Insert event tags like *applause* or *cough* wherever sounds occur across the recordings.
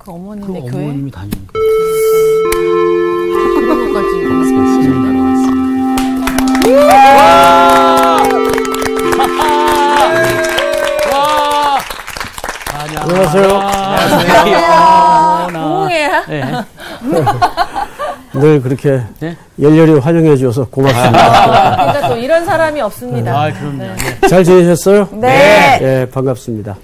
그그 어머님의 교회 어머님이 다니는 거. 그런 것까지 와! 안녕하세요. 안녕하세요. 무궁해야 네. 늘 그렇게 네? 열렬히 환영해 주셔서 고맙습니다. 그러니까 또 이런 사람이 없습니다. 아, 그럼요. 네. 잘 지내셨어요? 네. 예, 반갑습니다.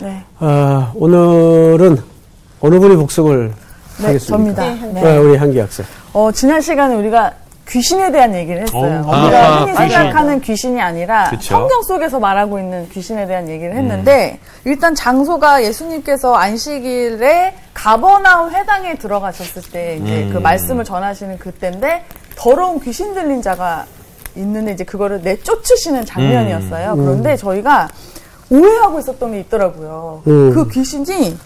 네. 아, 오늘은 어느 분이 복습을 네, 하겠습니까? 접니다. 네, 네. 아, 우리 한기 학생. 어, 지난 시간에 우리가 귀신에 대한 얘기를 했어요. 어, 우리가 아, 흔히 귀신. 생각하는 귀신이 아니라 그쵸. 성경 속에서 말하고 있는 귀신에 대한 얘기를 했는데 일단 장소가 예수님께서 안식일에 가버나움 회당에 들어가셨을 때 이제 그 말씀을 전하시는 그때인데 더러운 귀신 들린 자가 있는데 이제 그거를 내쫓으시는 장면이었어요. 그런데 저희가 오해하고 있었던 게 있더라고요. 음. 그 귀신이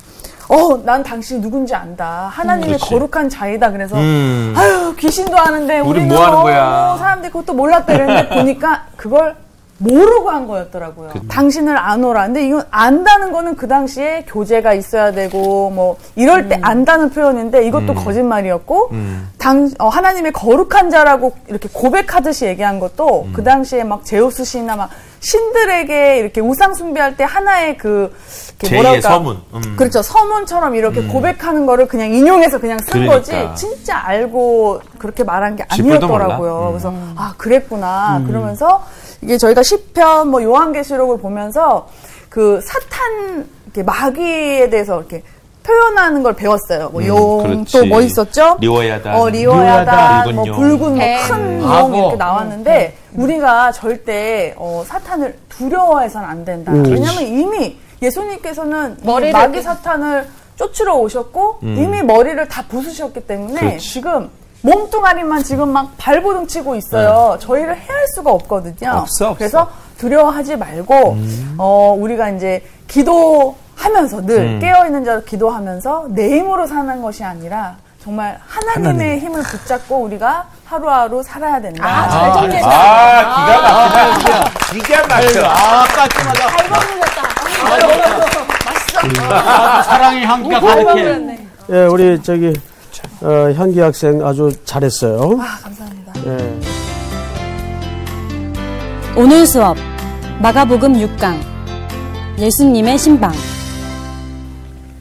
어, 난 당신이 누군지 안다. 하나님의 그치. 거룩한 자이다. 그래서 음. 아유 귀신도 아는데 우린 우리는 뭐 하는 너무 거야? 사람들이 그것도 몰랐다 이랬는데 보니까 그걸 모르고 한 거였더라고요. 그 당신을 아노라. 근데 이건 안다는 거는 그 당시에 교제가 있어야 되고 뭐 이럴 때 안다는 표현인데 이것도 거짓말이었고 음. 당 어, 하나님의 거룩한 자라고 이렇게 고백하듯이 얘기한 것도 음. 그 당시에 막 제우스 신이나 막 신들에게 이렇게 우상 숭배할 때 하나의 그 이렇게 제2의 뭐랄까 서문. 음. 그렇죠. 서문처럼 이렇게 고백하는 거를 그냥 인용해서 그냥 쓴 그러니까. 거지 진짜 알고 그렇게 말한 게 아니었더라고요. 음. 그래서 아 그랬구나. 그러면서 이게 저희가 시편 뭐 요한계시록을 보면서 그 사탄 이렇게 마귀에 대해서 이렇게 표현하는 걸 배웠어요. 뭐 음, 용, 그렇지. 또뭐 있었죠? 리워야단. 어, 리워야단, 붉은 뭐 용. 붉은 개. 뭐큰 음. 용 악어. 이렇게 나왔는데 우리가 절대 어, 사탄을 두려워해서는 안 된다. 음. 왜냐하면 이미 예수님께서는 마귀 사탄을 쫓으러 오셨고 음. 이미 머리를 다 부수셨기 때문에 그렇지. 지금 몸뚱아리만 지금 막 발버둥 치고 있어요. 저희를 해할 수가 없거든요. 네. 없어, 없어. 그래서 두려워하지 말고 어, 우리가 이제 기도하면서 늘 음. 깨어 있는 자로 기도하면서 내 힘으로 사는 것이 아니라 정말 하나님의 힘을 붙잡고 우리가 하루하루 살아야 된다. 아, 잘 정리했다. 아, 기가 막히다. 기가 막혀. 아, 깔끔하다. 잘 먹으셨다. 아, 사랑의 향기가 가득해. 예, 우리 저기 어, 향기 학생 아주 잘했어요. 아, 감사합니다. 예. 오늘 수업 마가복음 6강 예수님의 신방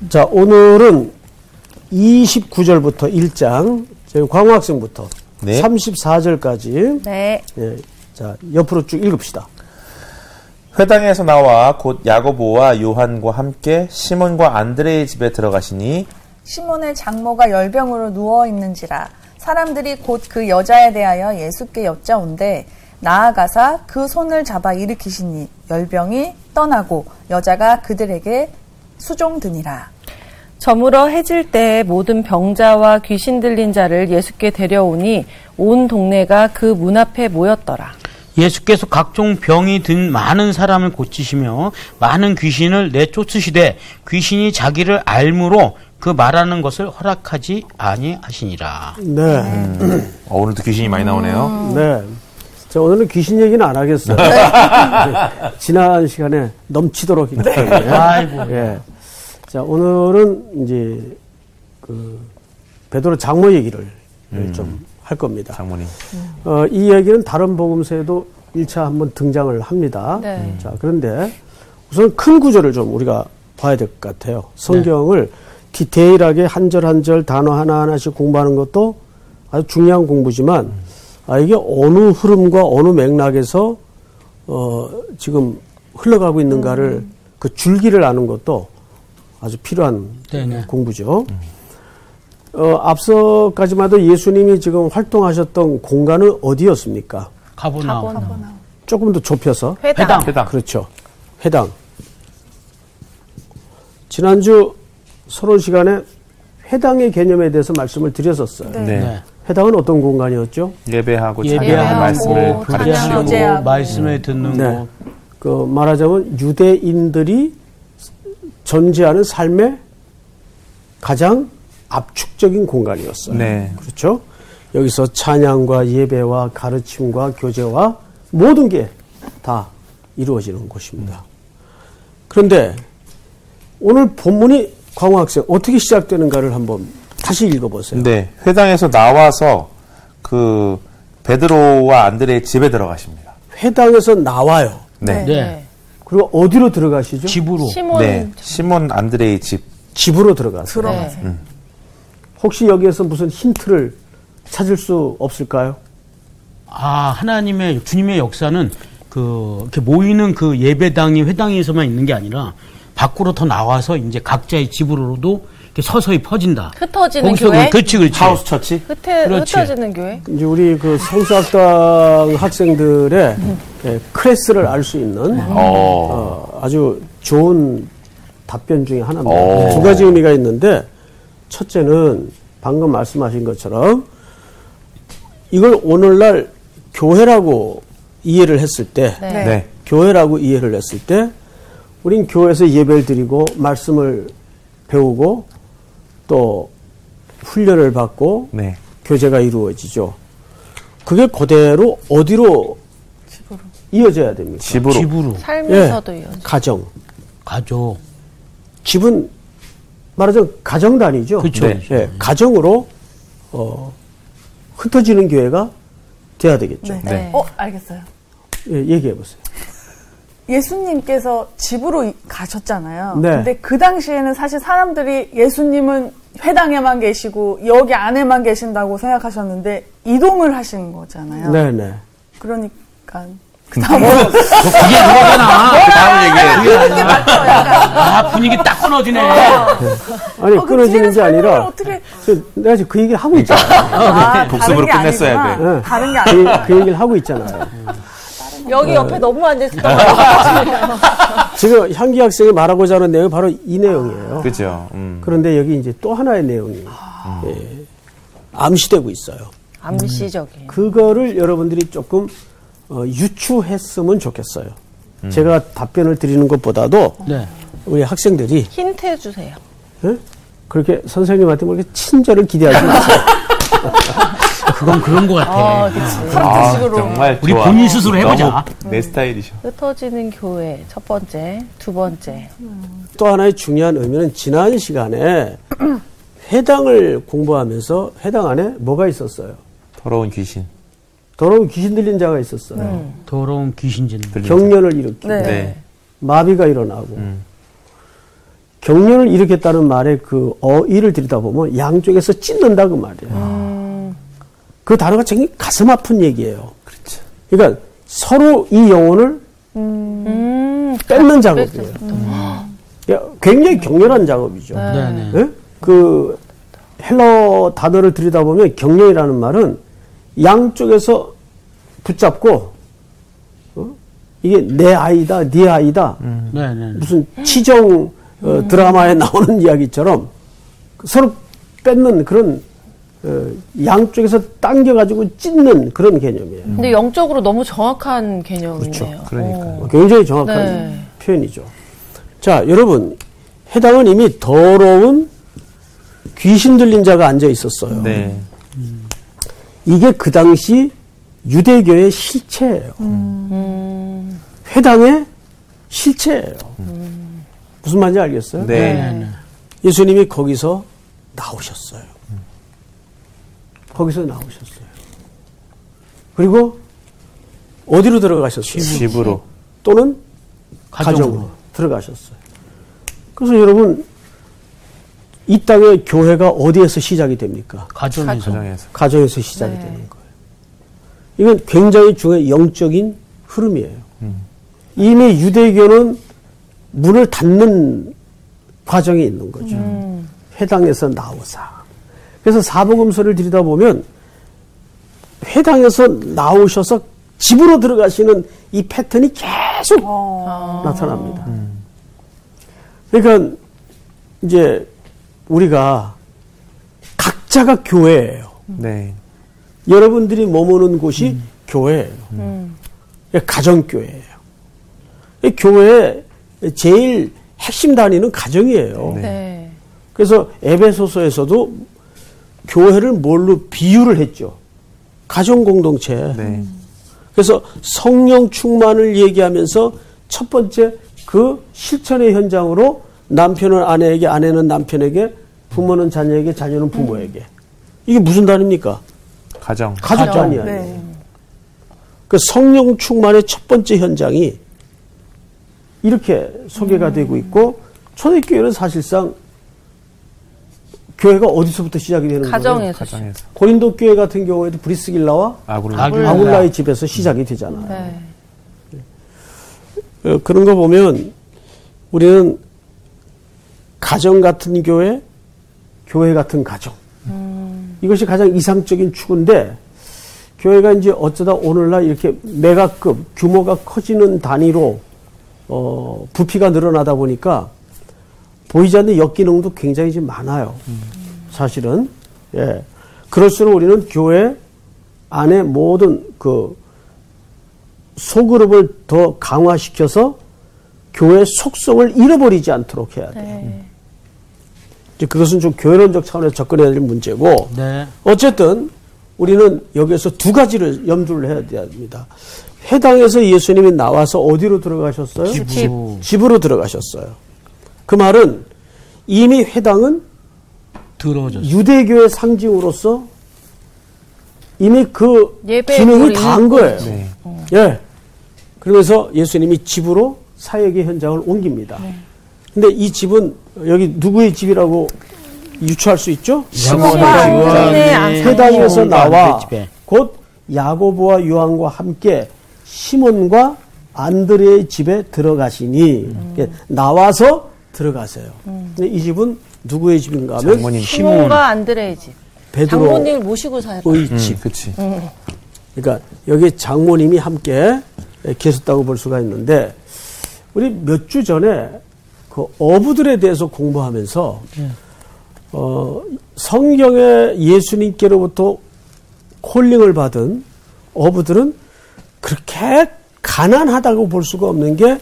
자, 오늘은 29절부터 1장, 저희 광호 학생부터 네. 34절까지 네. 예, 자, 옆으로 쭉 읽읍시다. 회당에서 나와 곧 야고보와 요한과 함께 시몬과 안드레의 집에 들어가시니 시몬의 장모가 열병으로 누워 있는지라 사람들이 곧 그 여자에 대하여 예수께 여짜온데 나아가사 그 손을 잡아 일으키시니 열병이 떠나고 여자가 그들에게 수종드니라. 저물어 해질 때에 모든 병자와 귀신 들린 자를 예수께 데려오니 온 동네가 그 문 앞에 모였더라. 예수께서 각종 병이 든 많은 사람을 고치시며 많은 귀신을 내쫓으시되 귀신이 자기를 알므로 그 말하는 것을 허락하지 아니하시니라. 네. 어, 오늘도 귀신이 많이 나오네요. 네. 자, 오늘은 귀신 얘기는 안 하겠어요. *laughs* 지난 시간에 넘치도록 했기 때문에. 아이고. 예. 자, 오늘은 이제 그 베드로 장모 얘기를 좀할 겁니다. 장모님. 어, 이 얘기는 다른 복음서에도 1차 한번 등장을 합니다. 네. 자, 그런데 우선 큰 구조를 좀 우리가 봐야 될 것 같아요. 성경을 디테일하게 한 절 한 절 단어 하나하나씩 공부하는 것도 아주 중요한 공부지만 아, 이게 어느 흐름과 어느 맥락에서 어, 지금 흘러가고 있는가를 그 줄기를 아는 것도 아주 필요한 네네. 공부죠. 어, 앞서까지만 해도 예수님이 지금 활동하셨던 공간은 어디였습니까? 가보나움. 조금 더 좁혀서 회당. 회당. 그렇죠. 회당. 지난주 서론 시간에 회당의 개념에 대해서 말씀을 드렸었어요. 네. 네. 회당은 어떤 공간이었죠? 예배하고 예배하고 말씀을 가르치고 말씀을 듣는 네. 거. 그 말하자면 유대인들이 존재하는 삶의 가장 압축적인 공간이었어요. 네. 그렇죠? 여기서 찬양과 예배와 가르침과 교제와 모든 게 다 이루어지는 곳입니다. 그런데 오늘 본문이 광호 학생 어떻게 시작되는가를 한번 다시 읽어보세요. 네, 회당에서 나와서 그 베드로와 안드레의 집에 들어가십니다. 회당에서 나와요. 네. 네. 그리고 어디로 들어가시죠? 집으로. 시몬 네, 시몬 안드레의 집. 집으로 들어가세요. 들어가세요. 네. 혹시 여기에서 무슨 힌트를 찾을 수 없을까요? 아, 하나님의, 주님의 역사는 그, 이렇게 모이는 그 예배당이 회당에서만 있는 게 아니라 밖으로 더 나와서 이제 각자의 집으로도 이렇게 서서히 퍼진다. 흩어지는 교회? 그- 그렇지, 그렇지. 하우스 처치? 흩어, 그렇지. 흩어지는 교회? 이제 우리 그 성수학당 학생들의 예, 클래스를 알 수 있는 어. 어, 아주 좋은 답변 중에 하나입니다. 오. 두 가지 의미가 있는데 첫째는 방금 말씀하신 것처럼 이걸 오늘날 교회라고 이해를 했을 때 네. 네. 교회라고 이해를 했을 때 우린 교회에서 예배를 드리고 말씀을 배우고 또 훈련을 받고 네. 교제가 이루어지죠. 그게 그대로 어디로 이어져야 됩니까? 집으로. 집으로. 삶에서도 요 가정. 가죠. 집은 말하자면 가정단이죠. 그렇죠. 네. 예, 가정으로 어, 흩어지는 교회가 돼야 되겠죠. 네. 네. 어, 알겠어요. 예, 얘기해 보세요. 예수님께서 집으로 이- 가셨잖아요. 네. 근데 그 당시에는 사실 사람들이 예수님은 회당에만 계시고 여기 안에만 계신다고 생각하셨는데 이동을 하신 거잖아요. 네, 네. 그러니까 그게 그거잖아. *laughs* 그 다음 얘기에. 맞죠, 약간. 아, 분위기 딱 끊어지네. 아니 어, 그 끊어지는 게 아니라 어떻게 저, 내가 지금 그 얘기를 하고 있잖아요. 아, 복습으로 끝냈어야. 돼. 다른 게 그, 아니구나. 그 얘기를 하고 있잖아요. 여기 옆에 너무 앉아있어. *laughs* 지금 향기 학생이 말하고자 하는 내용이 바로 이 내용이에요. 그죠. 음. 그런데 여기 이제 또 하나의 내용이 예, 암시되고 있어요. 암시적인. 그거를 여러분들이 조금 어, 유추했으면 좋겠어요. 제가 답변을 드리는 것보다도 네. 우리 학생들이 힌트 주세요. 예? 그렇게 선생님한테 뭐 이렇게 친절을 기대하지 마세요. *laughs* 그건 그런 것 같아. 아, 그치. 아, 식으로. 정말 우리 좋아. 본인 스스로 해보자. 너무 내 스타일이셔. 흩어지는 교회 첫 번째, 두 번째. 또 하나의 중요한 의미는 지난 시간에 *clears throat* 회당을 공부하면서 회당 안에 뭐가 있었어요? 더러운 귀신. 더러운 귀신 들린 자가 있었어요. 더러운 귀신진. 들린 경련을 일으키고 네. 네. 마비가 일어나고 음. 경련을 일으켰다는 말의 그 어의를 들여다보면 양쪽에서 찢는다 그 말이에요. 그 단어가 굉장히 가슴 아픈 얘기예요. 그렇죠. 그러니까 서로 이 영혼을 음, 뺏는 작업이에요. 야, 굉장히 격렬한 작업이죠. 네네. 예? 그 헬러 단어를 들여다보면 경련이라는 말은 양쪽에서 붙잡고 어? 이게 내 아이다, 네 아이다. 네네. 무슨 치정 어, 드라마에 나오는 이야기처럼 서로 뺏는 그런 어, 양쪽에서 당겨가지고 찢는 그런 개념이에요. 근데 영적으로 너무 정확한 개념이네요. 그러니까요. 어. 굉장히 정확한 네. 표현이죠. 자, 여러분 해당은 이미 더러운 귀신 들린 자가 앉아 있었어요. 네. 이게 그 당시 유대교의 실체예요. 회당의 실체예요. 무슨 말인지 알겠어요? 네. 네네. 예수님이 거기서 나오셨어요. 거기서 나오셨어요. 그리고 어디로 들어가셨어요? 집으로. 또는 가정으로. 가정으로 들어가셨어요. 그래서 여러분 이 땅의 교회가 어디에서 시작이 됩니까? 가정에서. 가정에서. 가정에서 시작이 네. 되는 거예요. 이건 굉장히 중요한 영적인 흐름이에요. 이미 유대교는 문을 닫는 과정에 있는 거죠. 회당에서 나오사. 그래서 사복음서를 들여다보면 회당에서 나오셔서 집으로 들어가시는 이 패턴이 계속 나타납니다. 그러니까 이제 우리가 각자가 교회예요. 네. 여러분들이 머무는 곳이 교회예요. 가정교회예요. 이 교회의 제일 핵심 단위는 가정이에요. 네. 네. 그래서 에베소서에서도 교회를 뭘로 비유를 했죠. 가정 공동체. 네. 그래서 성령 충만을 얘기하면서 첫 번째 그 실천의 현장으로 남편은 아내에게, 아내는 남편에게, 부모는 자녀에게, 자녀는 부모에게. 이게 무슨 단입니까? 가정. 가족 가정. 단위 아니에요. 네. 그 성령 충만의 첫 번째 현장이 이렇게 소개가 되고 있고 초대교회는 사실상 교회가 어디서부터 시작이 되는 거예요? 가정에서. 가정에서. 고린도 교회 같은 경우에도 브리스길라와 아굴라. 아굴라. 아굴라의 집에서 시작이 되잖아요. 네. 어, 그런 거 보면 우리는 가정 같은 교회, 교회 같은 가정. 이것이 가장 이상적인 추구인데 교회가 이제 어쩌다 오늘날 이렇게 메가급 규모가 커지는 단위로 어, 부피가 늘어나다 보니까 보이지 않는 역기능도 굉장히 좀 많아요. 사실은 예 그럴수록 우리는 교회 안에 모든 그 소그룹을 더 강화시켜서 교회의 속성을 잃어버리지 않도록 해야 돼요. 네. 이제 그것은 좀 교회론적 차원에서 접근해야 될 문제고 네. 어쨌든 우리는 여기에서 두 가지를 염두를 해야 됩니다. 회당에서 예수님이 나와서 어디로 들어가셨어요? 집으로. 집으로 들어가셨어요. 그 말은 이미 회당은 들어졌어요. 유대교의 상징으로서 이미 그 기능이 다 한 거예요. 네. 예. 그러면서 예수님이 집으로 사역의 현장을 옮깁니다. 근데 이 집은 여기 누구의 집이라고 유추할 수 있죠? 시몬과 안드레의 안상이요. 회당에서 나와. 곧 야고보와 요한과 함께 시몬과 안드레의 집에 들어가시니 이렇게 나와서 들어가세요. 근데 이 집은 누구의 집인가 하면 장모님. 시몬과 안드레의 집. 베드로의 장모님을 모시고 살았다. 집. 음, 그치. 그러니까 여기 장모님이 함께 계셨다고 볼 수가 있는데 우리 몇 주 전에 그 어부들에 대해서 공부하면서 어, 성경에 예수님께로부터 콜링을 받은 어부들은 그렇게 가난하다고 볼 수가 없는 게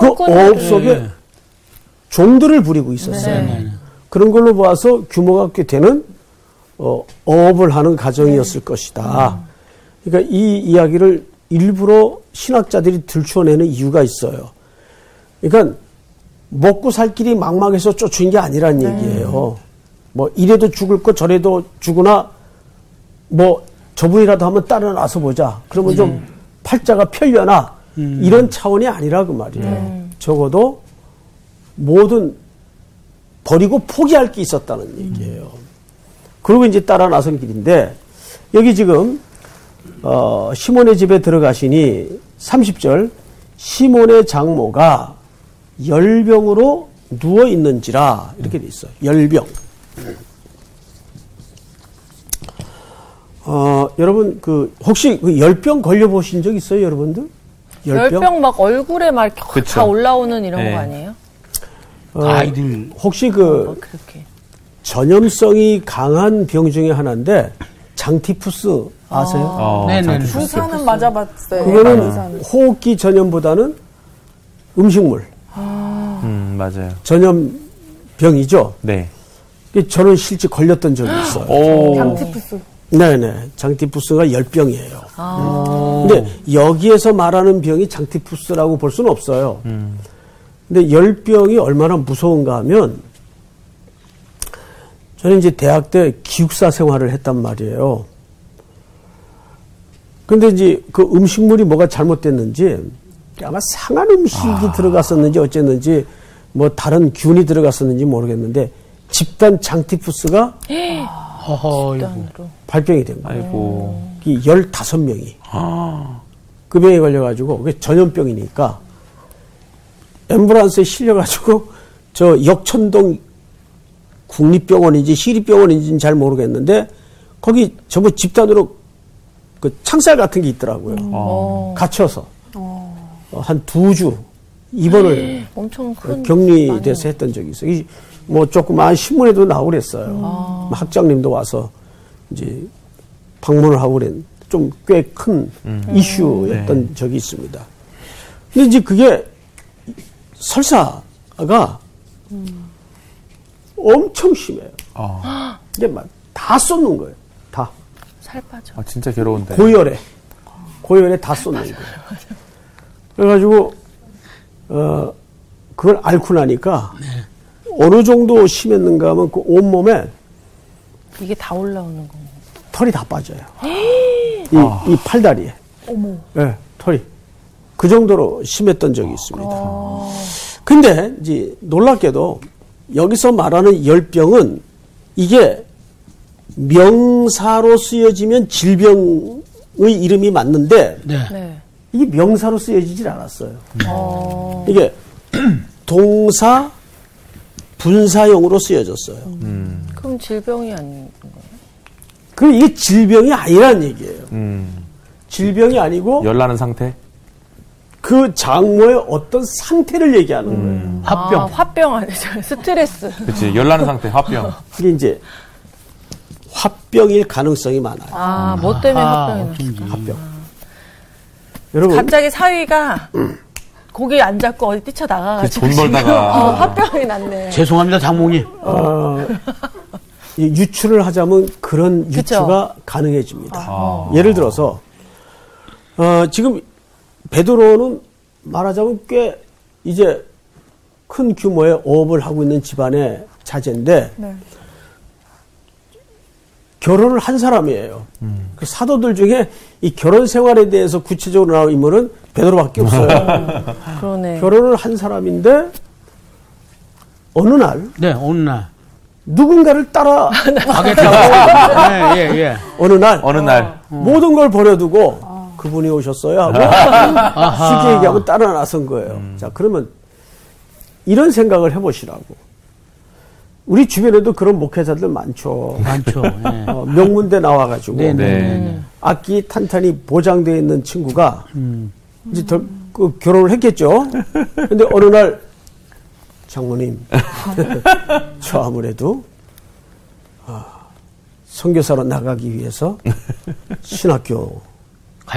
그 헐거리를. 어업 속에 종들을 부리고 있었어요. 네. 그런 걸로 봐서 규모가 꽤 되는 어, 어업을 하는 가정이었을 것이다. 그러니까 이 이야기를 일부러 신학자들이 들춰내는 이유가 있어요. 그러니까 먹고 살 길이 막막해서 쫓은 게 아니란 얘기예요. 뭐 이래도 죽을 거 저래도 죽으나 뭐 저분이라도 한번 따라 나서 보자. 그러면 좀 팔자가 펴려나 이런 차원이 아니라 그 말이에요. 적어도 모든 버리고 포기할 게 있었다는 얘기예요. 그리고 이제 따라 나선 길인데 여기 지금 어, 시몬의 집에 들어가시니 30절 시몬의 장모가 열병으로 누워 있는지라 이렇게 돼 있어요. 열병. 어, 여러분 그 혹시 그 열병 걸려 보신 적 있어요, 여러분들? 열병 막 얼굴에 막 다. 올라오는 이런 네. 거 아니에요? 어, 아이들 혹시 뭐그 그렇게. 전염성이 강한 병 중에 하나인데 장티푸스 아세요? 어, 네네. 장기- 주사는 맞아봤어요. 그거는 주사는. 호흡기 전염보다는 음식물 음, 맞아요. 전염병이죠. 네. 저는 실제 걸렸던 적이 있어요. 오. 장티푸스. 네네. 장티푸스가 열병이에요. 아. 근데 여기에서 말하는 병이 장티푸스라고 볼 수는 없어요. 근데 열병이 얼마나 무서운가 하면 저는 이제 대학 때 기숙사 생활을 했단 말이에요. 근데 이제 그 음식물이 뭐가 잘못됐는지 아마 상한 음식이 들어갔었는지 어쨌는지 뭐 다른 균이 들어갔었는지 모르겠는데 집단 장티푸스가 허허 이거. 단으로. 발병이 된 거예요. 아이고. 이 15명이 아. 그 병에 걸려가지고 그게 전염병이니까 앰뷸런스에 실려가지고 *laughs* 저 역천동 국립병원인지 시립병원인지는 잘 모르겠는데 거기 전부 집단으로 그 창살 같은 게 있더라고요. 어. 갇혀서 어, 한두 주 입원을 엄청 그큰 격리돼서 했던 적이 있어요. 이뭐 조그만 신문에도 나오고 그랬어요. 뭐 학장님도 와서 이제 방문을 하고 그랬 좀꽤 큰 이슈였던 적이 있습니다. 근데 이제 그게 설사가 엄청 심해요. 어. 이게 막다 쏟는 거예요. 다. 살 빠져. 아, 진짜 괴로운데. 고열에 고열에 다 쏟는 거예요. 그래가지고 어 그걸 앓고 나니까 어느 정도 심했는가 하면 그 온몸에 이게 다 올라오는 거. 털이 다 빠져요. 이, 이 팔다리에. 어머. 예, 털이. 그 정도로 심했던 적이 있습니다. 근데 이제 놀랍게도 여기서 말하는 열병은 이게 명사로 쓰여지면 질병의 이름이 맞는데 네. 네. 이게 명사로 쓰여지질 않았어요. 이게 동사 분사형으로 쓰여졌어요. 그럼 질병이 아닌 거예요? 그럼 이게 질병이 아니란 얘기예요. 음. 질병이 아니고 열나는 상태? 그 장모의 어떤 상태를 얘기하는 거예요. 화병. 아, 화병 아니죠. 스트레스. 그치. 열나는 상태, 화병. 이게 이제 화병일 가능성이 많아요. 아, 뭐 때문에 아, 화병이 났어? 어쩐지. 화병. 여러분 갑자기 사위가 고기 안 잡고 어디 뛰쳐나가가지고. 돈 벌다가. 어, 화병이 났네. *laughs* 죄송합니다, 장모님. 어, 이 유추를 하자면 그런 그쵸. 유추가 가능해집니다. 아. 예를 들어서 어, 지금 베드로는 말하자면 꽤 이제 큰 규모의 어업을 하고 있는 집안의 자제인데 네. 결혼을 한 사람이에요. 그 사도들 중에 이 결혼 생활에 대해서 구체적으로 나온 인물은 베드로밖에 없어요. *laughs* 그러네. 결혼을 한 사람인데 어느 날 네, 어느 날. 누군가를 따라 가겠다고. 예, *laughs* 예, 예. 어느 날 어느 날. 모든 걸 버려두고 그분이 오셨어요 하고 쉽게 얘기하면 따라 나선 거예요. 자 그러면 이런 생각을 해보시라고. 우리 주변에도 그런 목회자들 많죠. 많죠. 예. *laughs* 어, 명문대 나와가지고 네, 네. 네. 악기 탄탄히 보장되어 있는 친구가 음. 이제 덜, 그 결혼을 했겠죠. 근데 어느 날 장모님, *laughs* 저 아무래도 아, 선교사로 나가기 위해서 신학교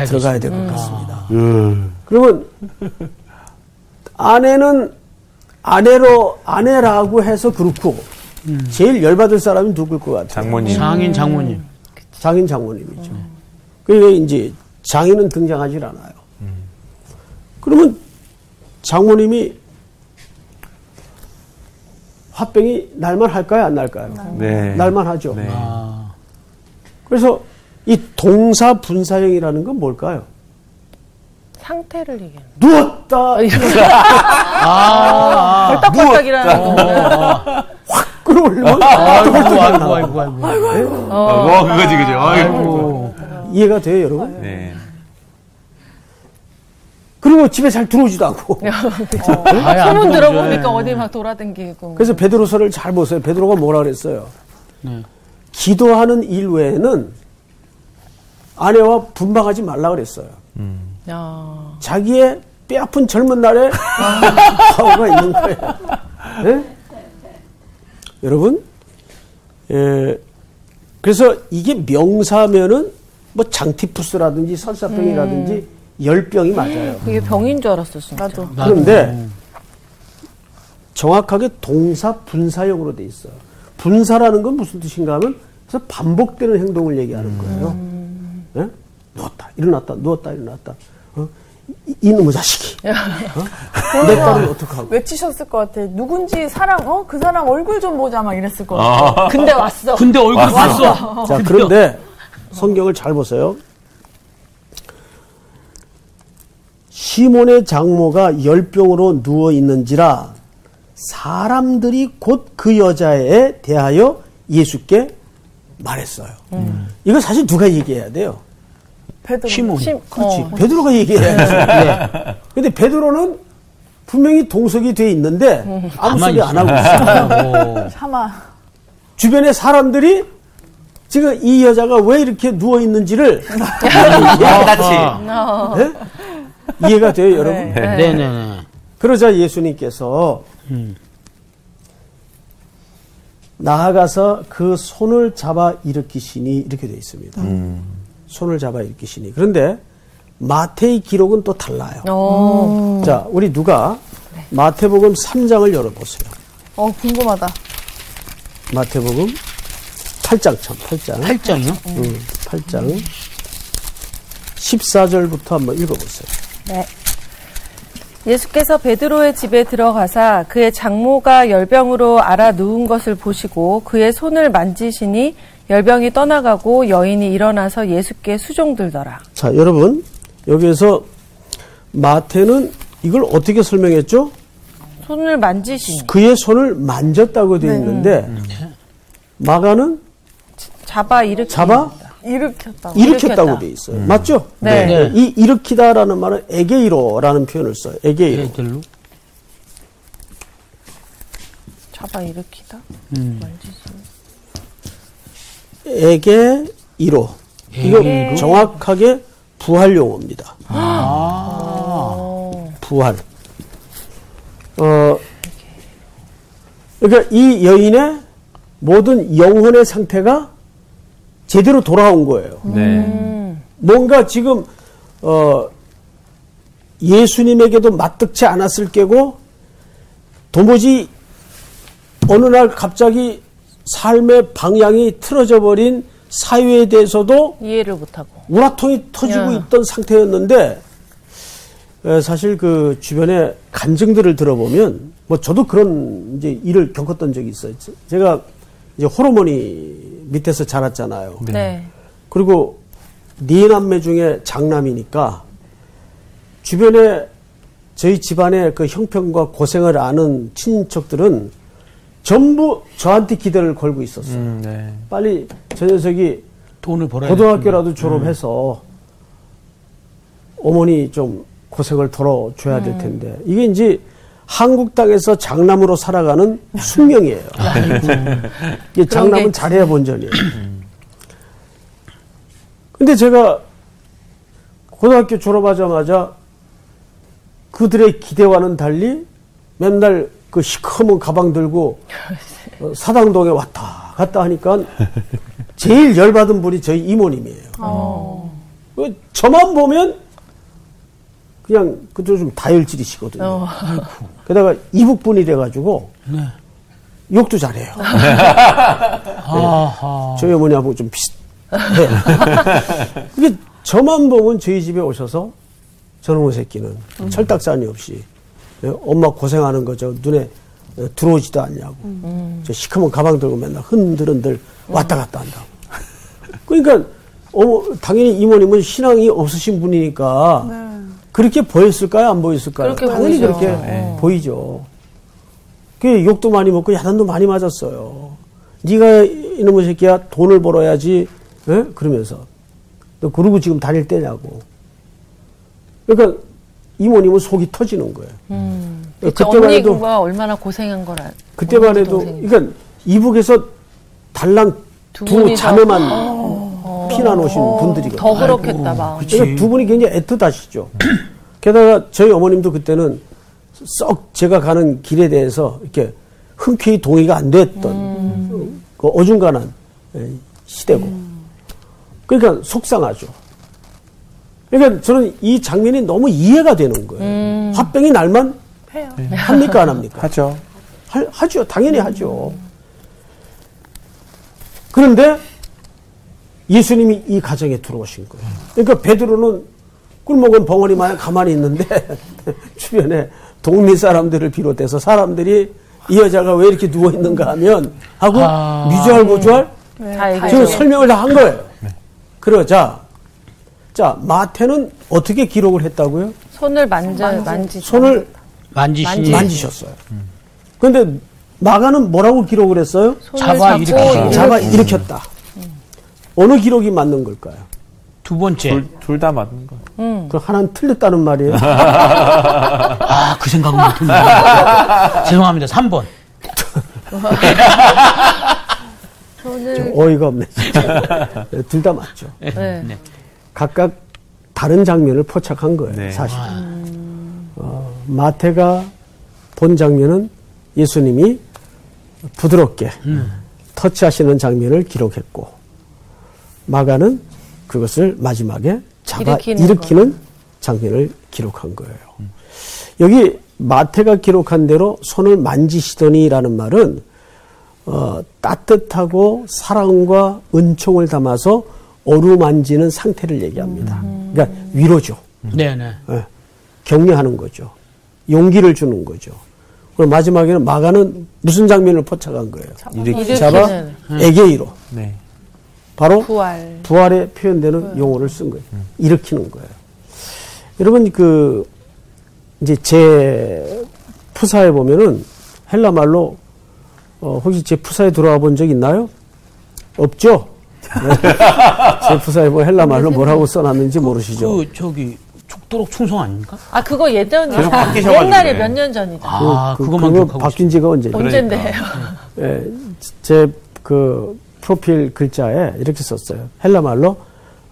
들어가야 될 것 같습니다. 그러면 아내는 아내로 아내라고 해서 그렇고 제일 열받을 사람이 누굴 것 같아요? 장모님. 장인 장모님. 장인 장모님이죠. 그러니까 이제 장인은 등장하질 않아요. 그러면 장모님이 화병이 날만 할까요? 안 날까요? 네. 날만 하죠. 네. 아, 그래서 이 동사 분사형이라는 건 뭘까요? 상태를 얘기하는 누웠다. 아, 벌떡벌떡이라는 거는 끌어올리면 아이고, 아이고, 아이고, 아이고. 어, 그거지, 그죠? 아이고. 이해가 돼요, 여러분? 네. 그리고 집에 잘 들어오지도 않고. 안 소문. 들어보니까 어디 막 돌아다니고. 그래서 베드로서를 잘 보세요. 베드로가 뭐라 그랬어요? 네. 기도하는 일 외에는 아내와 분방하지 말라 그랬어요. 야. 자기의 뼈 아픈 젊은 날에 *laughs* 파워가 있는 거예요. 예? 여러분, 예, 그래서 이게 명사면은 뭐 장티푸스라든지 설사병이라든지 열병이 맞아요. 그게 병인 줄 알았어, 진짜. 나도. 그런데 정확하게 동사 분사형으로 돼 있어요. 분사라는 건 무슨 뜻인가 하면 그래서 반복되는 행동을 얘기하는 거예요. 예? 누웠다, 일어났다, 누웠다, 일어났다. 어? 이, 이놈의 자식이. *laughs* 어? 내 딸은 어떡하고. 외치셨을 것 같아. 누군지 사람, 어? 그 사람 얼굴 좀 보자, 막 이랬을 것 같아. 근데 왔어. 근데 얼굴 봤어. 자, 그런데 성경을 잘 보세요. 시몬의 장모가 열병으로 누워 있는지라 사람들이 곧 그 여자에 대하여 예수께 말했어요. 이거 사실 누가 얘기해야 돼요? 베드로. 시몬. 심, 그렇지. 어. 베드로가 얘기해야지. 네. 근데 베드로는 분명히 동석이 돼 있는데 아무 소리 안 하고 있어요. 오. 참아. 주변의 사람들이 지금 이 여자가 왜 이렇게 누워 있는지를 같이. 어. 네? 이해가 돼요, 여러분? 네. 네네 네. 그러자 예수님께서 음. 나아가서 그 손을 잡아 일으키시니 이렇게 되어 있습니다. 손을 잡아 일으키시니. 그런데 마태의 기록은 또 달라요. 어. 자, 우리 누가 마태복음 3장을 열어보세요. 어, 궁금하다. 마태복음 8장 참, 8장. 8장이요? 음, 8장 14절부터 한번 읽어보세요. 네. 예수께서 베드로의 집에 들어가사 그의 장모가 열병으로 알아 누운 것을 보시고 그의 손을 만지시니 열병이 떠나가고 여인이 일어나서 예수께 수종들더라. 자, 여러분, 여기에서 마태는 이걸 어떻게 설명했죠? 손을 만지시니 그의 손을 만졌다고 되어 있는데, 마가는 잡아 일으키 잡아 일으켰다고. 일으켰다고 일으켰다. 되어 있어요. 맞죠? 네. 네. 이 일으키다라는 말은 에게이로라는 표현을 써요. 에게이로. 애들로. 잡아 일으키다. 음. 에게 이로. 이거 에게이로? 정확하게 부활 용어입니다. 아. 부활. 어, 그러니까 이 여인의 모든 영혼의 상태가 제대로 돌아온 거예요. 네. 뭔가 지금 어, 예수님에게도 맞득치 않았을 게고 도무지 어느 날 갑자기 삶의 방향이 틀어져 버린 사유에 대해서도 이해를 못하고. 우라통이 터지고 야. 있던 상태였는데 에, 사실 그 주변에 간증들을 들어보면 뭐 저도 그런 이제 일을 겪었던 적이 있어요. 제- 제가 이제 호르몬이 밑에서 자랐잖아요. 네. 그리고 네 남매 중에 장남이니까 주변에 저희 집안의 그 형편과 고생을 아는 친척들은 전부 저한테 기대를 걸고 있었어요. 음, 네. 빨리 저 녀석이 돈을 벌어야 고등학교라도 졸업해서 어머니 좀 고생을 덜어줘야 될 텐데 이게 이제 한국 땅에서 장남으로 살아가는 *laughs* 숙명이에요. 이게 장남은 잘해야 본전이에요. 근데 제가 고등학교 졸업하자마자 그들의 기대와는 달리 맨날 그 시커먼 가방 들고 어, 사당동에 왔다 갔다 하니까 제일 열받은 분이 저희 이모님이에요. 그 저만 보면 그냥 그저 좀 다혈질이시거든요. 게다가 이북분이래 가지고 욕도 잘해요. *laughs* 아하. 저희 어머니하고 좀 비슷해요. 그게 *laughs* 저만 보면 저희 집에 오셔서 저놈의 새끼는 철딱산이 없이 예, 엄마 고생하는 거 저 눈에 어, 들어오지도 않냐고. 저 시커먼 가방 들고 맨날 흔들흔들 왔다 갔다 한다고. 그러니까 어머, 당연히 이모님은 신앙이 없으신 분이니까 그렇게 보였을까요? 안 보였을까요? 그렇게 당연히 보이죠. 그렇게 네. 보이죠. 그 욕도 많이 먹고 야단도 많이 맞았어요. 네가 이놈의 새끼야 돈을 벌어야지. 예? 그러면서. 너 그러고 지금 다닐 때냐고. 그러니까 이모님은 속이 터지는 거예요. 그치, 그때만 해도 얼마나 고생한 거라. 그때만 해도 동생이. 그러니까 이북에서 달랑 두 두, 자매만 피난 오신 분들이거든요. 더 그렇겠다 마음. 그러니까 두 분이 굉장히 애틋하시죠. 게다가 저희 어머님도 그때는 썩 제가 가는 길에 대해서 이렇게 흔쾌히 동의가 안 됐던 그 어중간한 예, 시대고. 그러니까 속상하죠. 그러니까 저는 이 장면이 너무 이해가 되는 거예요. 화병이 날만 해요. 합니까 안 합니까? *laughs* 하죠. 하, 하죠. 당연히 하죠. 그런데 예수님이 이 가정에 들어오신 거예요. 그러니까 베드로는 꿀먹은 벙어리 마냥 가만히 있는데 *laughs* 주변에 동네 사람들을 비롯해서 사람들이 이 여자가 왜 이렇게 누워 있는가 하면 하고 아. 미주알 고주알. 지금 설명을 다 한 거예요. 그러자 자 마태는 어떻게 기록을 했다고요? 손을 만져 만지. 손을 만지시니 만지셨어요. 그런데 마가는 뭐라고 기록을 했어요? 잡아 잡고 일으키다. 잡아 일으켰다. 어느 기록이 맞는 걸까요? 두 번째. 둘 다 맞는 거. 그 하나는 틀렸다는 말이에요. *laughs* 아, 그 생각은 못했네. *laughs* 죄송합니다. 3번. *laughs* 손을 어이가 없네. 진짜. 둘다 맞죠. 네. 각각 다른 장면을 포착한 거예요. 네. 사실. 어, 마태가 본 장면은 예수님이 부드럽게 터치하시는 장면을 기록했고 마가는 그것을 마지막에 잡아 일으키는 일으키는 장면을 기록한 거예요. 여기 마태가 기록한 대로 손을 만지시더니라는 말은 어, 따뜻하고 사랑과 은총을 담아서 어루만지는 상태를 얘기합니다. 그러니까 위로죠. 네네. 예, 격려하는 거죠. 용기를 주는 거죠. 그리고 마지막에는 마가는 무슨 장면을 포착한 거예요? 일으키. 잡아 일으키는 에게이로 네. 바로 부활. 부활에 표현되는 용어를 쓴 거예요. 일으키는 거예요. 여러분 그 이제 제 푸사에 보면은 헬라 말로 어, 혹시 제 푸사에 들어와 본 적 있나요? 없죠. 네. 제 푸사에 뭐 헬라 말로 뭐라고 써놨는지 모르시죠. 그 저기 죽도록 충성 아닙니까? 아 그거 예전 옛날에 네. 몇년 전이죠. 아, 그, 그것만 그거 기억하고 바뀐 지가 언제? 언젠데요. 예, 제그 프로필 글자에 이렇게 썼어요. 헬라 말로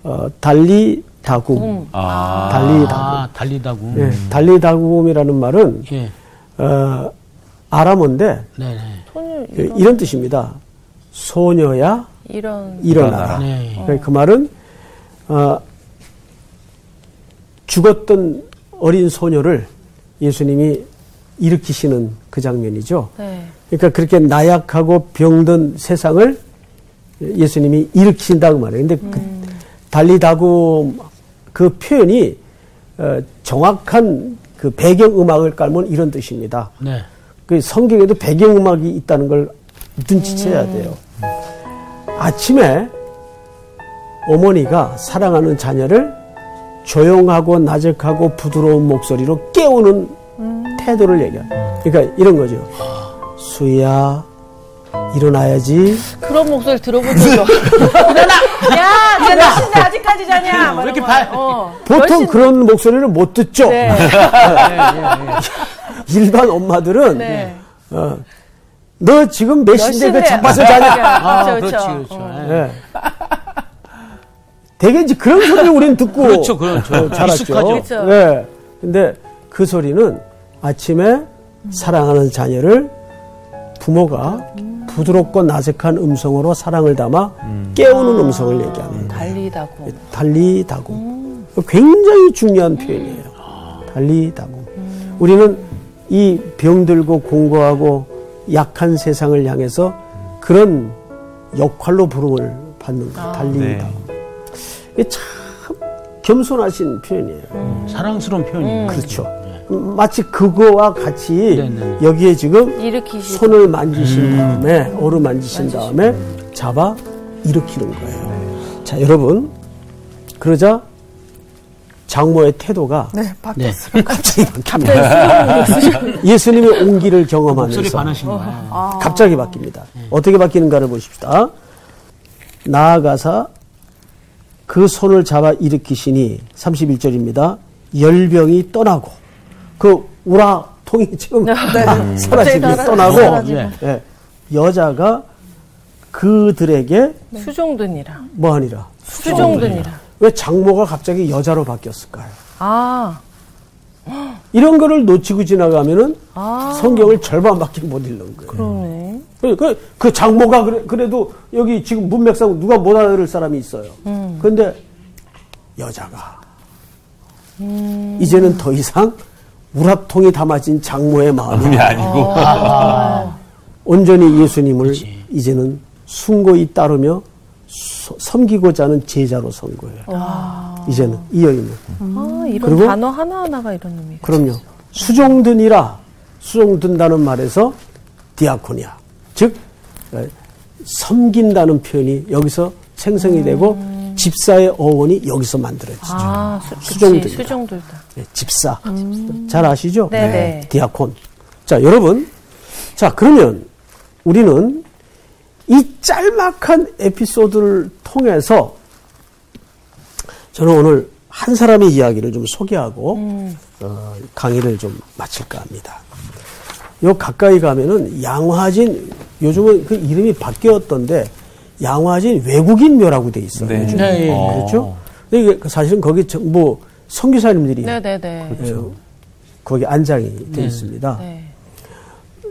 어, 달리 다굼. 아. 달리 다굼. 아, 달리다고. 예, 달리 다굼이라는 말은 예. 어, 아람어인데 그 이런 뜻입니다. 소녀야 이런 일어나라. 네. 그러니까 그 말은 어, 죽었던 어린 소녀를 예수님이 일으키시는 그 장면이죠. 네. 그러니까 그렇게 나약하고 병든 세상을 예수님이 일으키신다고 말해요. 근데 그 달리다고 그 표현이 어, 정확한 그 배경 음악을 깔면 이런 뜻입니다. 네. 그 성경에도 배경 음악이 있다는 걸 눈치채야 돼요. 아침에 어머니가 사랑하는 자녀를 조용하고 나직하고 부드러운 목소리로 깨우는 태도를 얘기해요. 그러니까 이런 거죠. 수야 일어나야지. 그런 목소리 들어본 없어. *laughs* 일어나! 야! 너몇 시인데 아직까지 자냐? 왜 이렇게 발- 어. 보통 그런 목소리를 못 듣죠. 네. *laughs* 일반 엄마들은 네. 어, 너 지금 몇 시인데 그 시인데? 잡아서 자냐? 아, 그렇죠, 그렇지, 그렇죠. 그렇죠. 어. 예. 네. 대개 이제 그런 소리를 우리는 듣고 그렇죠, 그렇죠. 어, 자랐죠. 익숙하죠. 그렇죠. 네. 근데 그 소리는 아침에 사랑하는 자녀를 부모가 부드럽고 나색한 음성으로 사랑을 담아 깨우는 음 성을 얘기하는 거예요. 달리다고. 달리다고. 굉장히 중요한 표현이에요. 달리다고. 우리는 이 병들고 공고하고 약한 세상을 향해서 그런 역할로 부름을 받는 거예요. 달리다고. 이게 참 겸손하신 표현이에요. 사랑스러운 표현이에요. 그렇죠. 마치 그거와 같이 네네. 여기에 지금 일으키시. 손을 만지신 다음에 오를 만지신 다음에 잡아 일으키는 거예요. 자, 여러분. 그러자 장모의 태도가 네, 바, 네. 갑자기 바뀝니다. 예수님의 온기를 경험하면서 반하신 거예요. 갑자기 바뀝니다. 어떻게 바뀌는가를 보십시다. 나아가사 그 손을 잡아 일으키시니 31절입니다. 열병이 떠나고 그 우라 통이 지금 사라지고 갑자기 떠나고 사라지고. 예, 여자가 그들에게 수종드니라. 뭐하니라. 수종드니라. 왜 장모가 갑자기 여자로 바뀌었을까요? 아. 이런 거를 놓치고 지나가면은 아. 성경을 절반밖에 못 읽는 거예요. 그러네. 그, 그, 그 장모가 그래, 그래도 여기 지금 문맥상 누가 못 알아들을 사람이 있어요. 음. 그런데 여자가 음. 이제는 더 이상 우라통이 담아진 장모의 마음이 마음이 아니고 온전히 예수님을 이제는 숭고히 따르며 소- 섬기고자 하는 제자로 선 거예요. 이제는 이 여인은. 아, 이런 그리고- 단어 하나하나가 이런 의미가. 그럼요. 수종든이라 수종든다는 말에서 디아코니아 즉 에, 섬긴다는 표현이 여기서 생성이 되고 집사의 어원이 여기서 만들어지죠. 아, 수, 그치, 수종들이다. 수종들다. 네, 집사 잘 아시죠? 네네. 디아콘. 자 여러분, 자 그러면 우리는 이 짤막한 에피소드를 통해서 저는 오늘 한 사람의 이야기를 좀 소개하고 어, 강의를 좀 마칠까 합니다. 요 가까이 가면은 양화진 요즘은 그 이름이 바뀌었던데 양화진 외국인 묘라고 돼 있어요. 네. 요즘. 네, 예. 그렇죠? 근데 이게 사실은 거기 저- 뭐 선교사님들이 네 네네. 예, 거기 안장이 돼 있습니다. 네.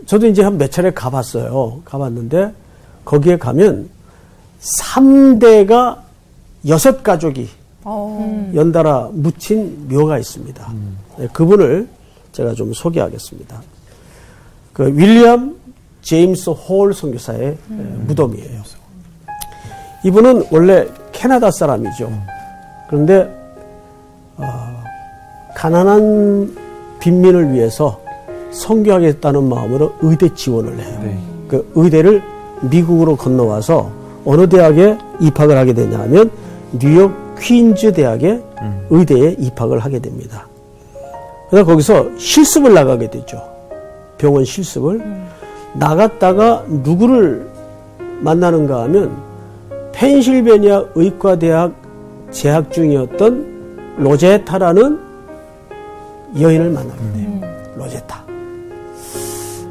저도 이제 한 몇 차례 가봤어요. 가봤는데 거기에 가면 3대가 여섯 가족이 어, 연달아 묻힌 묘가 있습니다. 네, 그분을 제가 좀 소개하겠습니다. 그 윌리엄 제임스 홀 선교사의 에, 무덤이에요. 이분은 원래 캐나다 사람이죠. 그런데 어, 가난한 빈민을 위해서 선교하겠다는 마음으로 의대 지원을 해요. 그 의대를 미국으로 건너와서 어느 대학에 입학을 하게 되냐면 뉴욕 퀸즈 대학의 의대에 입학을 하게 됩니다. 그래서 거기서 실습을 나가게 되죠. 병원 실습을 나갔다가 누구를 만나는가 하면 펜실베니아 의과대학 재학 중이었던 로제타라는 여인을 만나게 돼요. 로제타.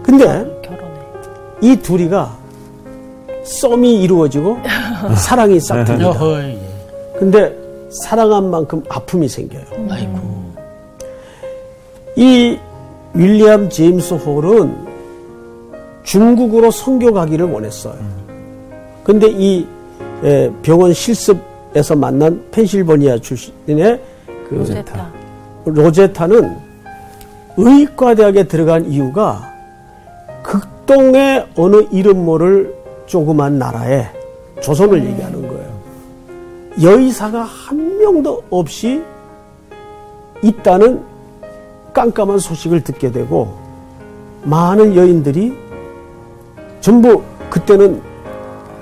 근데 결혼해. 이 둘이가 썸이 이루어지고 *laughs* 사랑이 싹 듭니다. 어허, 예. 근데 사랑한 만큼 아픔이 생겨요. 아이고. 이 윌리엄 제임스 홀은 중국으로 선교 가기를 원했어요. 근데 이 에, 병원 실습에서 만난 펜실버니아 출신의 그 로제타. 로제타는 의과대학에 들어간 이유가 극동의 어느 이름 모를 조그만 나라에 조선을 얘기하는 거예요. 여의사가 한 명도 없이 있다는 깜깜한 소식을 듣게 되고 많은 여인들이 전부 그때는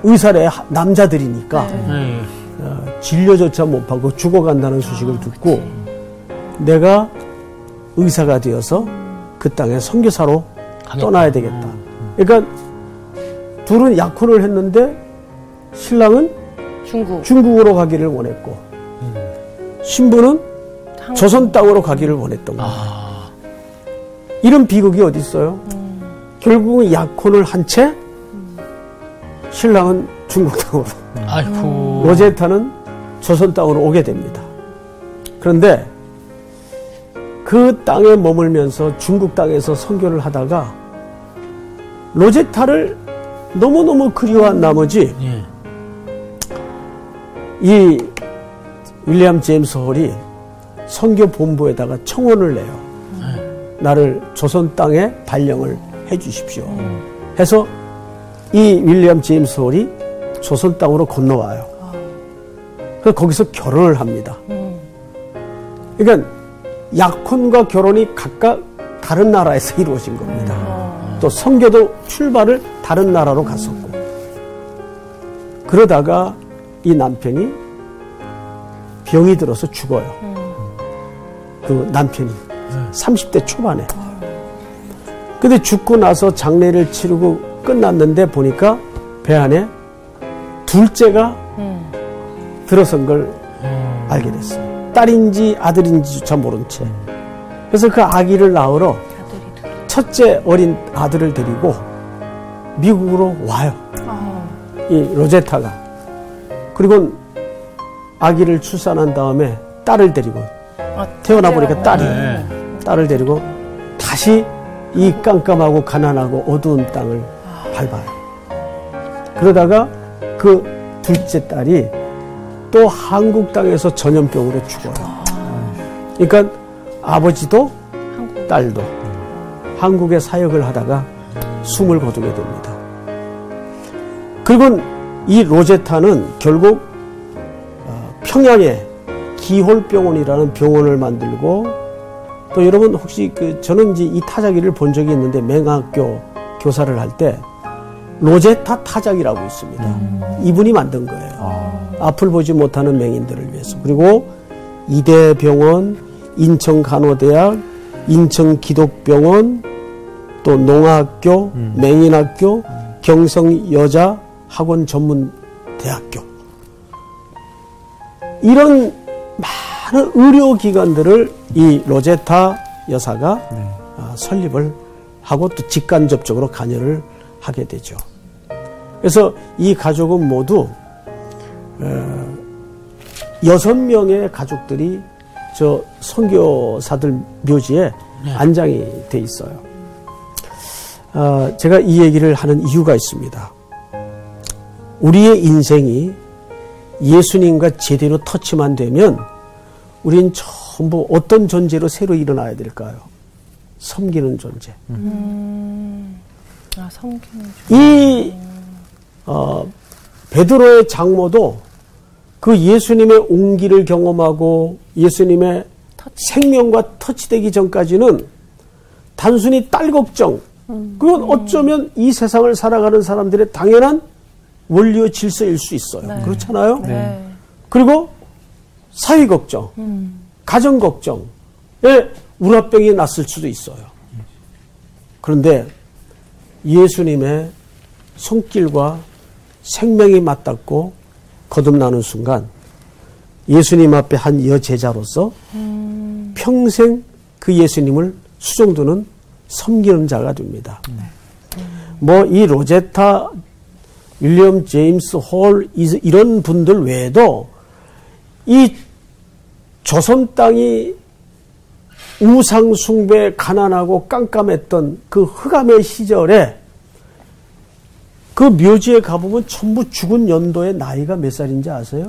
의사래 남자들이니까 예. 어, 진료조차 못 받고 죽어간다는 소식을 듣고 내가 의사가 되어서 그 땅에 선교사로 떠나야 되겠다. 그러니까 둘은 약혼을 했는데 신랑은 중국. 중국으로 가기를 원했고 신부는 조선 땅으로 가기를 원했던 거예요. 아, 이런 비극이 어디 있어요? 결국은 약혼을 한 채 신랑은 중국 땅으로 아이고. 로제타는 조선 땅으로 오게 됩니다. 그런데 그 땅에 머물면서 중국 땅에서 선교를 하다가 로제타를 너무너무 그리워한 나머지 예. 이 윌리엄 제임스 홀이 선교 본부에다가 청원을 내요. 나를 조선 땅에 발령을 해 주십시오. 해서 이 윌리엄 제임스 홀이 조선 땅으로 건너와요. 그래서 거기서 결혼을 합니다. 그러니까 약혼과 결혼이 각각 다른 나라에서 이루어진 겁니다. 또 선교도 출발을 다른 나라로 갔었고 그러다가 이 남편이 병이 들어서 죽어요. 그 남편이 30대 초반에. 근데 죽고 나서 장례를 치르고 끝났는데 보니까 배 안에 둘째가 들어선 걸 알게 됐어요. 딸인지 아들인지조차 모른 채. 그래서 그 아기를 낳으러 첫째 어린 아들을 데리고 미국으로 와요. 이 로제타가. 그리고 아기를 출산한 다음에 딸을 데리고 태어나 보니까 딸이 네. 딸을 데리고 다시 이 깜깜하고 가난하고 어두운 땅을 밟아요. 그러다가 그 둘째 딸이 또 한국 땅에서 전염병으로 죽어요. 그러니까 아버지도 딸도 한국에 사역을 하다가 숨을 거두게 됩니다. 그리고 이 로제타는 결국 어, 평양에 기홀병원이라는 병원을 만들고 또 여러분 혹시 그 저는 이제 이 타자기를 본 적이 있는데 맹학교 교사를 할 때 로제타 타자기라고 있습니다. 이분이 만든 거예요. 앞을 보지 못하는 맹인들을 위해서. 그리고 이대병원, 인천간호대학, 인천기독병원, 또 농아학교, 맹인학교, 경성 여자 학원 전문 대학교. 이런 많은 의료기관들을 이 로제타 여사가 아, 설립을 하고 또 직간접적으로 관여를 하게 되죠. 그래서 이 가족은 모두 어, 여섯 명의 가족들이 저 선교사들 묘지에 안장이 돼 있어요. 아, 제가 이 얘기를 하는 이유가 있습니다. 우리의 인생이 예수님과 제대로 터치만 되면 우린 전부 어떤 존재로 새로 일어나야 될까요? 섬기는 존재. 아, 성기는 이 어, 베드로의 장모도 그 예수님의 온기를 경험하고 예수님의 생명과 터치되기 전까지는 단순히 딸 걱정, 그건 어쩌면 이 세상을 살아가는 사람들의 당연한 원리와 질서일 수 있어요. 그렇잖아요? 네. 그리고 사회 걱정, 가정 걱정에 우라병이 났을 수도 있어요. 그런데 예수님의 손길과 생명이 맞닿고 거듭나는 순간 예수님 앞에 한 여제자로서 평생 그 예수님을 수종두는 섬기는 자가 됩니다. 뭐 이 로제타, 윌리엄 제임스 홀 이- 이런 분들 외에도 이 조선 땅이 우상 숭배 가난하고 깜깜했던 그 흑암의 시절에 그 묘지에 가보면 전부 죽은 연도의 나이가 몇 살인지 아세요?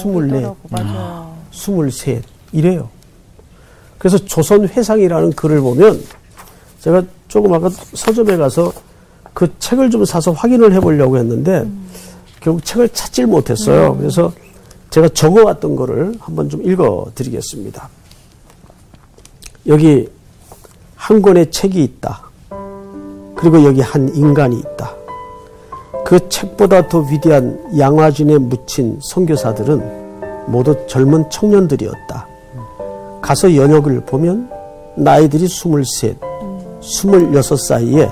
스물네, 어리더라고, 맞아요. 스물셋 이래요. 그래서 조선 회상이라는 글을 보면 제가 조금 아까 서점에 가서 그 책을 좀 사서 확인을 해보려고 했는데 결국 책을 찾질 못했어요. 그래서 제가 적어왔던 거를 한번 좀 읽어드리겠습니다. 여기 한 권의 책이 있다. 그리고 여기 한 인간이 있다. 그 책보다 더 위대한 양화진에 묻힌 선교사들은 모두 젊은 청년들이었다. 가서 연역을 보면 나이들이 스물셋, 스물여섯 사이에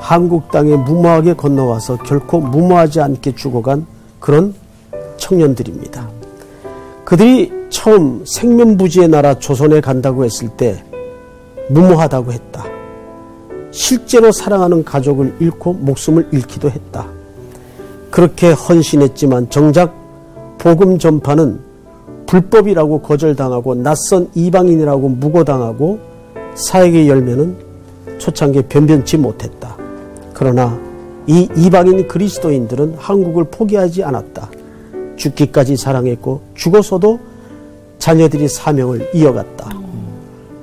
한국 땅에 무모하게 건너와서 결코 무모하지 않게 죽어간 그런 청년들입니다. 그들이 처음 생면부지의 나라 조선에 간다고 했을 때 무모하다고 했다. 실제로 사랑하는 가족을 잃고 목숨을 잃기도 했다. 그렇게 헌신했지만 정작 복음 전파는 불법이라고 거절당하고 낯선 이방인이라고 무고당하고 사역의 열매는 초창기에 변변치 못했다. 그러나 이 이방인 그리스도인들은 한국을 포기하지 않았다. 죽기까지 사랑했고 죽어서도 자녀들이 사명을 이어갔다.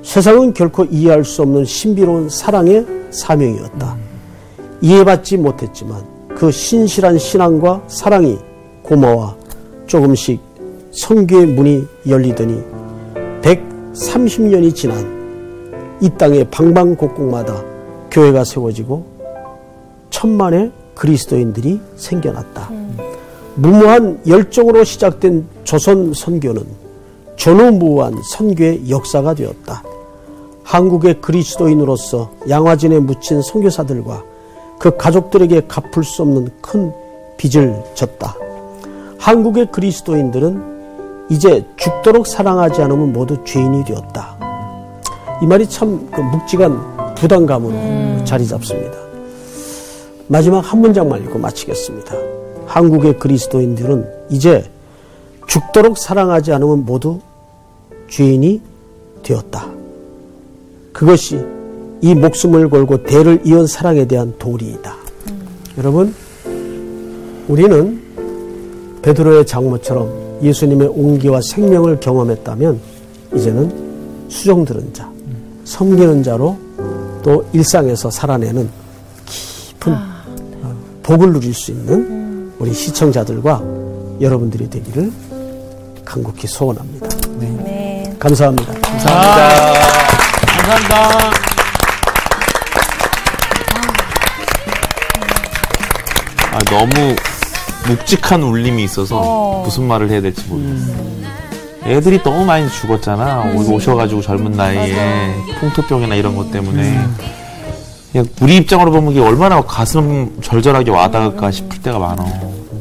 세상은 결코 이해할 수 없는 신비로운 사랑의 사명이었다. 이해받지 못했지만 그 신실한 신앙과 사랑이 고마워 조금씩 선교의 문이 열리더니 130년이 지난 이 땅의 방방곡곡마다 교회가 세워지고 천만의 그리스도인들이 생겨났다. 무모한 열정으로 시작된 조선 선교는 전후무한 선교의 역사가 되었다. 한국의 그리스도인으로서 양화진에 묻힌 선교사들과 그 가족들에게 갚을 수 없는 큰 빚을 졌다. 한국의 그리스도인들은 이제 죽도록 사랑하지 않으면 모두 죄인이 되었다. 이 말이 참 그 묵직한 부담감으로 자리 잡습니다. 마지막 한 문장만 읽고 마치겠습니다. 한국의 그리스도인들은 이제 죽도록 사랑하지 않으면 모두 죄인이 되었다. 그것이 이 목숨을 걸고 대를 이은 사랑에 대한 도리이다. 여러분, 우리는 베드로의 장모처럼 예수님의 온기와 생명을 경험했다면 이제는 수종 들은 자, 섬기는 자로 또 일상에서 살아내는 깊은 어, 복을 누릴 수 있는 우리 시청자들과 여러분들이 되기를 간곡히 소원합니다. 네. 감사합니다. 감사합니다. 감사합니다. 아, 너무 묵직한 울림이 있어서 무슨 말을 해야 될지 모르겠어요. 애들이 너무 많이 죽었잖아. 오- 오셔가지고 젊은 나이에 풍토병이나 이런 것 때문에. 그냥 우리 입장으로 보면 이게 얼마나 가슴 절절하게 와닿을까 싶을 때가 많아.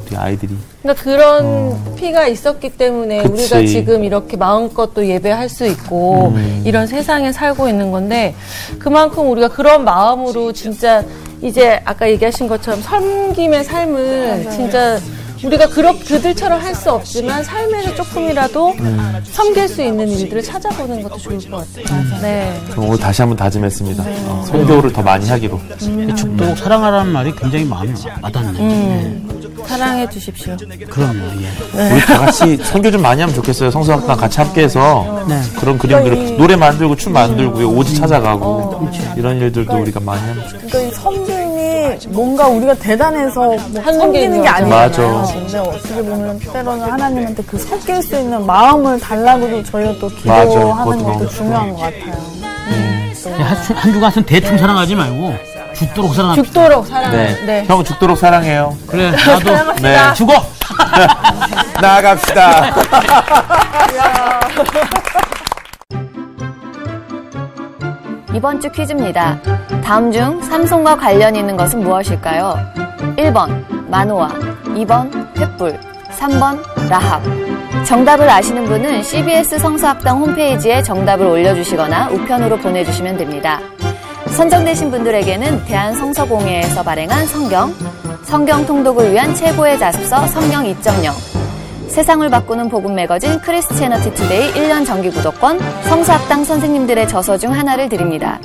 우리 아이들이. 그러니까 그런 피가 있었기 때문에 그치. 우리가 지금 이렇게 마음껏 또 예배할 수 있고 음. 이런 세상에 살고 있는 건데 그만큼 우리가 그런 마음으로 진짜 이제 아까 얘기하신 것처럼 섬김의 삶을 진짜 우리가 그렇 그들처럼 할 수 없지만 삶에서 조금이라도 음. 섬길 수 있는 일들을 찾아보는 것도 좋을 것 같아요. 네. 그럼 오늘 다시 한번 다짐했습니다. 어, 성교를 더 많이 하기로. 죽도록 사랑하라는 말이 굉장히 마음에 와닿네. 음. 사랑해 주십시오. 그럼요, 예. 우리 다 같이 성교 좀 많이 하면 좋겠어요. 성서학당 같이 함께해서 네. 그런 그림들을 노래 만들고 춤 만들고 오지 찾아가고 이런 일들도 우리가 많이 하면 좋겠어요. 이 뭔가 우리가 대단해서 뭐 하는 게 섬기는 게 있는 아니잖아요. 맞아. 근데 어떻게 보면 때로는 하나님한테 그 섞일 수 있는 마음을 달라고도 저희가 또. 기도하는 것도 중요한 것 같아요. 그렇습니다. 한, 한 주간은 대충 사랑하지 말고 죽도록 사랑합시다. 죽도록 사랑. 네. 네. 형 죽도록 사랑해요. 그래 *laughs* 나도 네. 죽어. *laughs* 나갑시다. *laughs* 이번 주 퀴즈입니다. 다음 중 삼손과 관련 있는 것은 무엇일까요? 1번 마노아, 2번 횃불, 3번 라합. 정답을 아시는 분은 CBS 성서학당 홈페이지에 정답을 올려주시거나 우편으로 보내주시면 됩니다. 선정되신 분들에게는 대한성서공회에서 발행한 성경, 성경 통독을 위한 최고의 자습서 성경 2.0, 세상을 바꾸는 복음 매거진 Christianity Today 1년 정기 구독권, 성서학당 선생님들의 저서 중 하나를 드립니다.